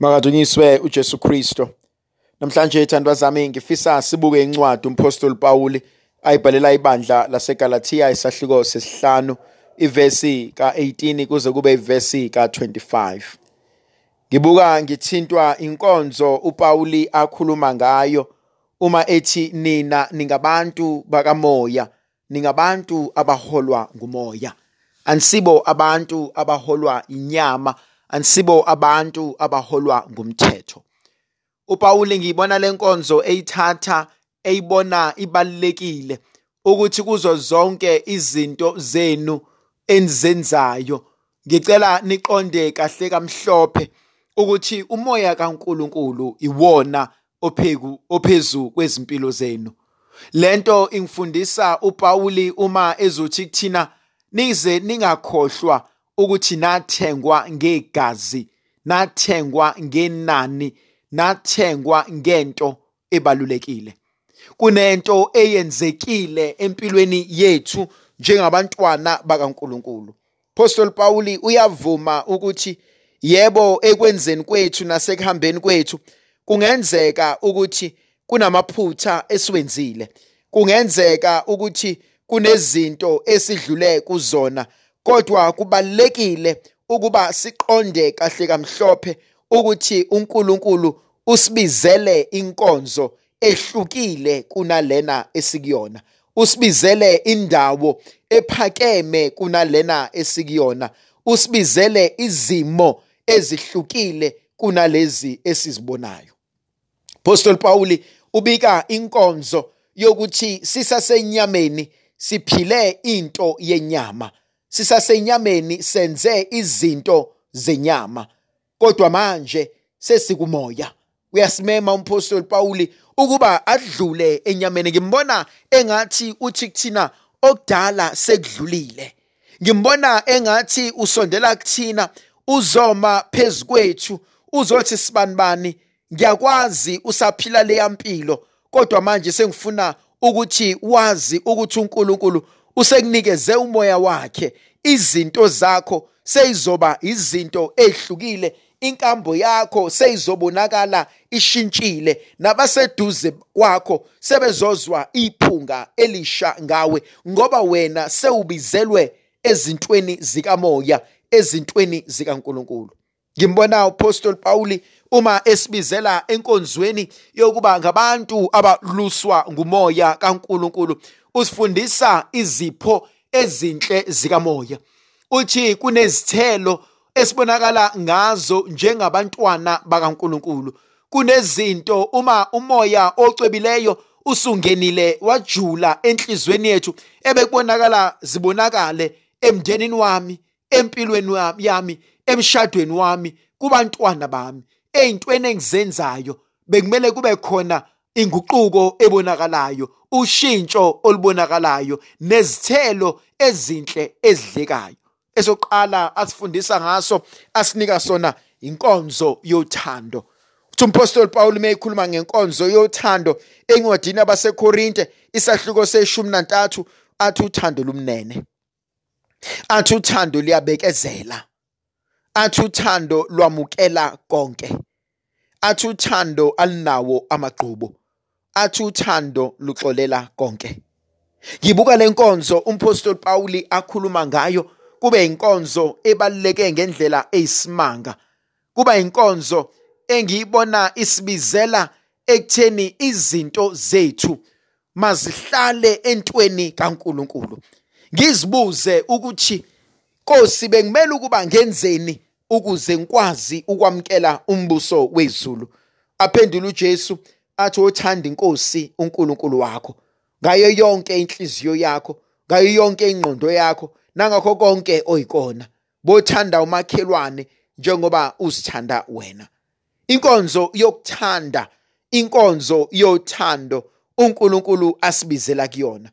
Makadunyiswe uJesu Kristo. Namhlanje thandwa zami ngifisa sibuke incwadi umpostoli Pawuli ayibhalela ibandla laseGalatia isahluko sesihlanu ivesi ka18 kuze kube ivesi ka25. Ngibuka ngithintwa inkonzo uPauli akhuluma ngayo uma ethi nina ningabantu bakamoya, ningabantu abaholwa ngumoya. Ansibo abantu abaholwa inyama, ansibo abantu abaholwa ngumthetho. uPawuli ngiyibona lenkonzo eyithatha eyibona ibalekile ukuthi kuzo zonke izinto zenu enizenzayo ngicela niqonde kahle kamhlophe ukuthi umoya kaNkuluNkulu iwona opheku ophezu kwezimpilo zenu lento ingifundisa uPawuli uma ezothi kuthina nize ningakhohlwa ukuthi nathengwa ngegazi nathengwa ngenani nathengwa ngento ebalulekile. Kunento eyenzekile empilweni yethu njengabantwana bakaNkuluNkulu. Apostle Pauli uyavuma ukuthi yebo ekwenzeni kwethu nasekuhambeni kwethu kungenzeka ukuthi kunamaphutha esiwenzile. Kungenzeka ukuthi kunezinto esidlule kuzona kodwa kubalekile ukuba siqonde kahle kamhlophe ukuthi uNkulunkulu usibizele inkonzo ehlukile kunalena esikuyona. Usibizele indawo ephakeme kunalena esikuyona. Usibizele izimo ezihlukile kunalezi esizibonayo. Apostle Pauli ubika inkonzo yokuthi sisasenyameni siphile into yenyama. Sisasenyameni senze izinto zenyama. Kodwa manje sesikumoya. Uyasimema umpostoli Pauli ukuba adlule enyameni. Ngimbona engathi uthi kuthina okudala sekudlulile. Ngimbona engathi usondela kuthina uzoma phezukwethu uzothi sibanibani ngiyakwazi usaphila leya mpilo kodwa manje sengifuna ukuthi wazi ukuthi uNkulunkulu usekunikeze umoya wakhe. Izinto zakho seyizoba izinto ezihlukile inkambo yakho seyizobonakala ishintshile. Nabaseduze kwakho sebezozwa iphunga elisha ngawe ngoba wena sewubizelwe ezintweni zikamoya ezintweni zikaNkuluNkulu. Ngimbona uPostoli Pauli uma esibizela enkonzweni yokuba ngabantu abaluswa ngumoya kaNkuluNkulu. Usifundisa izipho ezinhle zikamoya. Uthi kunezithelo esibonakala ngazo njengabantwana bakaNkuluNkulu. Kunezinto uma umoya ocwebileyo usungenile wajula enhlizweni yethu ebekubonakala zibonakale emndenini wami empilweni yami emshadweni wami kubantwana bami. Eyintweni engizenzayo bekumele kube khona inguquko ebonakalayo ushintsho olubonakalayo nezithelo ezinhle ezidlekayo. Esoqala asifundisa ngaso asinika sona inkonzo yothando. Uthi umpostoli Paul meyikhuluma ngenkonzo yothando encwadini abaseKorinte isahluko seshumi nantathu athi uthando lumnene. Athi uthando liyabekezela athi uthando lwamukela konke. Athi uthando alinawo amagqubo. Athi uthando luxolela konke. Ngibuka lenkonzo umpostoli Pauli akhuluma ngayo kube inkonzo ebaluleke ngendlela eyisimanga. Kuba inkonzo engiyibona isibizela ekutheni izinto zethu mazihlale entweni kaNkuluNkulu. Ngizibuze ukuthi Nkosi bekumele ukuba ngenzeni ukuze ngikwazi ukwamkela umbuso wezulu? Aphendula uJesu athi othanda inkosi uNkulunkulu wakho ngayo yonke inhliziyo yakho ngayo yonke ingqondo yakho nangakho konke oyikona. Bothanda umakhelwane njengoba uzithanda wena. Inkonzo yokuthanda inkonzo yothando uNkulunkulu asibizela kuyona.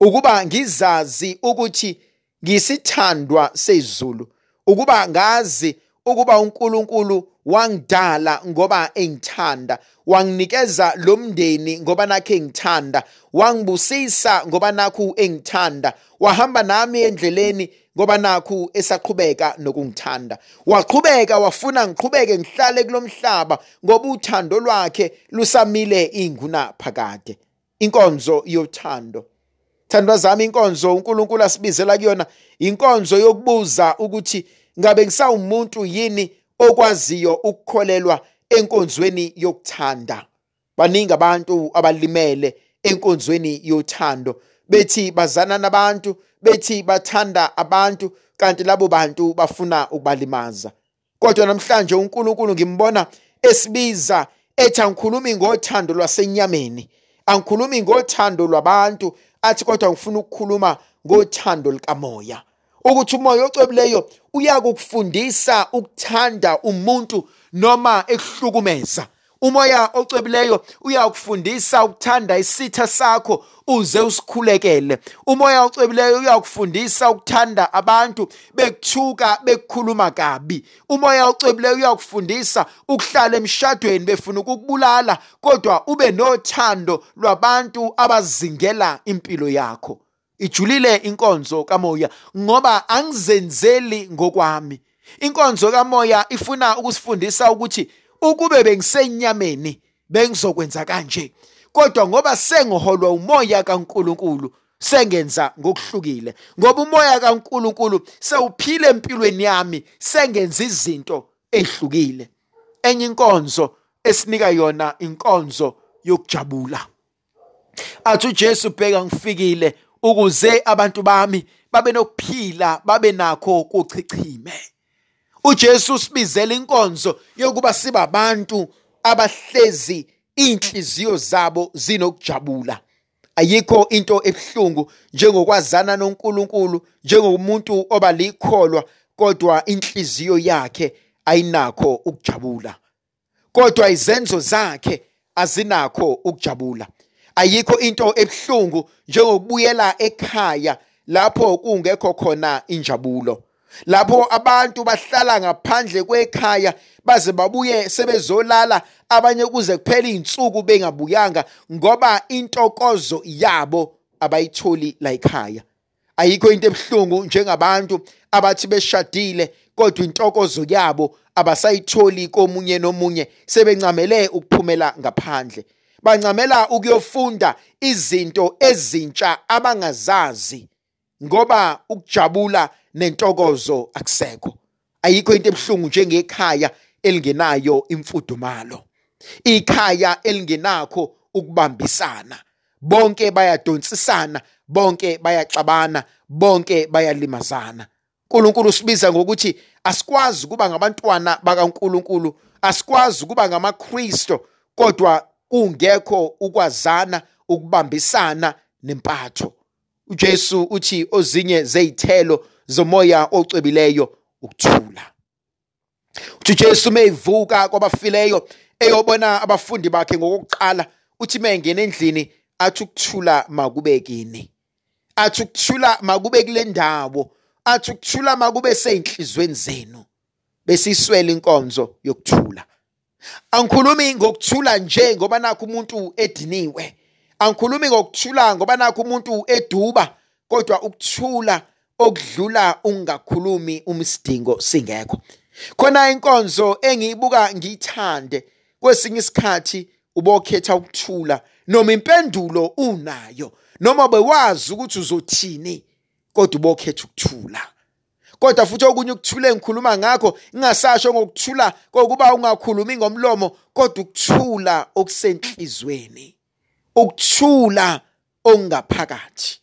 Ukuba ngizazi ukuthi ngisithandwa sezulu ukuba ngazi ukuba uNkulunkulu wangidala ngoba engithanda wanginikeza lo mndeni ngoba nakho engithanda wangibusisa ngoba nakho engithanda wahamba nami endleleni ngoba nakho esaqhubeka nokungithanda. Waqhubeka wafuna ngiqhubeke ngihlale kulomhlaba ngoba uthando lwakhe lusamile inguna phakade inkonzo yothando. Thandwa zami inkonzo uNkulunkulu asibizela kuyona inkonzo yokubuza ukuthi ngabe ngisawumuntu yini okwaziyo ukukholelwa enkonzweni yokuthanda? Baningi abantu abalimele enkonzweni yothando. Bethi bazana nabantu bethi bathanda abantu kanti labo bantu bafuna ukubalimaza. Kodwa namhlanje uNkulunkulu ngimbona esibiza ethi angikhulumi ngothando lwasenyameni. Angikhulumi ngothando lwabantu athi kodwa ngifuna ukukhuluma ngothando likamoya. Ukuthi umoya ocwebileyo uyakukufundisa ukuthanda umuntu noma ekuhlukumeza. Umoya ocwebileyo uyakufundisa ukuthanda isitha sakho uze usikhulekele. Umoya ocwebileyo uyakufundisa ukuthanda abantu bekuthuka bekukhuluma kabi. Umoya ocwebileyo uyakufundisa ukuhlala emshadweni befuna ukukubulala kodwa ube nothando lwabantu abazingela impilo yakho. Ijulile inkonzo kamoya ngoba angizenzeli ngokwami. Inkonzo kamoya ifuna ukusifundisa ukuthi ukube bengisenyameni bengizokwenza kanje. Kodwa ngoba sengiholwa umoya kaNkuluNkulu sengenza ngokuhlukile. Ngoba umoya kaNkuluNkulu sewuphile empilweni yami sengenza izinto ehlukile. Enye inkonzo esinika yona inkonzo yokujabula. Athi uJesu bheka ngifikile ukuze abantu bami babe nokuphila babe nakho kuchichime. uJesu usibizela inkonzo yokuba siba abantu abahlezi inhliziyo zabo zinokujabula. Ayikho into ebhlungu njengokwazana noNkulunkulu njengomuntu oba likholwa kodwa inhliziyo yakhe ayinakho ukujabula. Kodwa izenzo zakhe azinakho ukujabula. Ayikho into ebhlungu njengokubuyela ekhaya lapho kungekho khona injabulo. Lapho abantu bahlala ngaphandle kwekhaya baze babuye sebezolala abanye kuze kuphela izinsuku bengabuyanga ngoba intokozo yabo abayitholi la ekhaya. Ayikho into ebhlungu njengabantu abathi beshadile kodwa intokozo yabo abasayitholi komunye nomunye sebencamele ukuphumela ngaphandle. Bancamela ukuyofunda izinto ezintsha abangazazi ngoba ukujabula nentokozo akusekho. Ayikho into ebhlungu njengekhaya elingenayo imfudumalo. Ikhaya elingenakho ukubambisana. Bonke bayadonsisana bonke bayaxabana bonke bayalimazana. uNkulunkulu sibiza ngokuthi asikwazi ukuba ngabantwana bakaNkulunkulu asikwazi ukuba ngamaKristo kodwa kungekho ukwazana ukubambisana nempatho. uJesu uthi ozinye zeyithelo zomoya ocwebileyo ukuthula. Uthi uJesu meyivuka kwabafileyo eyobona abafundi bakhe ngokuqala uthi mengena endlini athi ukuthula makube kini. Athi ukuthula makube kule ndawo. Athi ukuthula makube seyinhlizweni zenu. Besiswela inkonzo yokuthula. Angikhulumi ngokuthula nje ngoba nakho umuntu ediniwe. Angikhulumi ngokuthula ngoba nakho umuntu eduba kodwa ukuthula okudlula ungakhulumi umsidingo singekho. Khona inkonzo engiyibuka ngiyithande kwesinye isikhathi ubokhetha ukuthula noma impendulo unayo noma bewazi ukuthi uzothini kodwa ubokhetha ukuthula. Kodwa futhi okunye ukuthula engikhuluma ngakho ngingasasho ngokuthula kokuba ungakhulumi ngomlomo kodwa ukuthula okusenhlizweni ukuthula ongaphakathi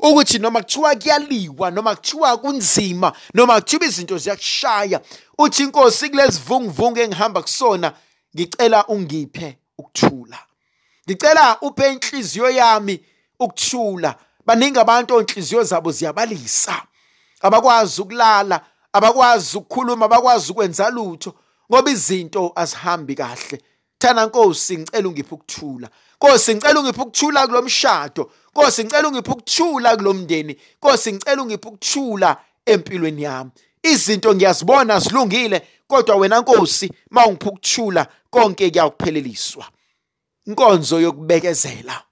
ukuthi noma kuthiwa kuyaliwa noma kuthiwa kunzima noma kuthiwa izinto ziyakushaya uthi inkosi kulezi vunguvungu engihamba kusona ngicela ungiphe ukuthula. Ngicela uphe inhliziyo yami ukuthula. Baningi abantu onhliziyo zabo ziyabalisa. Abakwazi ukulala abakwazi ukukhuluma abakwazi ukwenza lutho ngoba izinto azihambi kahle. Thana nkosi ngicela ungiphe ukuthula. Nkosi ngicela ungiphe ukuthula kulomshado nkosi ngicela ungiphe ukuthula kulomndeni nkosi ngicela ungiphe ukuthula empilweni yami. Izinto ngiyazibona zilungile kodwa wena nkosi mawungiphukuthula konke kuyakupheleliswa. Inkonzo yokubekezela.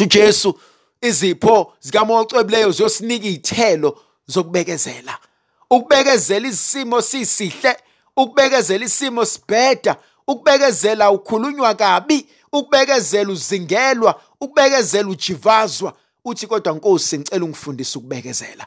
uJesu izipho zikaMocwebileyo ziyosinika izithelo zokubekezela ukubekezela isimo sisihle ukubekezela isimo sibheda ukubekezela ukhulunywa kabi ukubekezela uzingelwa ukubekezela ujivazwa. Uthi kodwa nkosi ngicela ungifundise ukubekezela.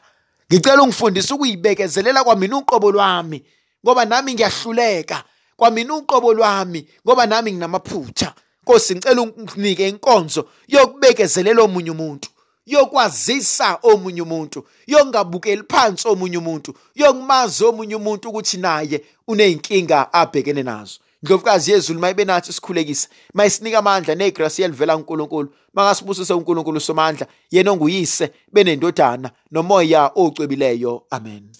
Ngicela ungifundise ukuyibekezelela kwamina uqobo lwami ngoba nami ngiyahluleka. Kwamina uqobo lwami ngoba nami nginamaphutha. Nkosi ngicela unginike inkonzo yokubekezelela omunye umuntu. Yokwazisa omunye umuntu yokungabukeli phansi omunye umuntu yokumazi omunye umuntu ukuthi naye uneyinkinga abhekene nazo. Ndlovukazi yezulu mayibe nathi sikhulekise mayisinika amandla negrasi yelivela kuNkulunkulu makasibusise uNkulunkulu somandla yena onguyise benendodana nomoya ocwebileyo. Amen.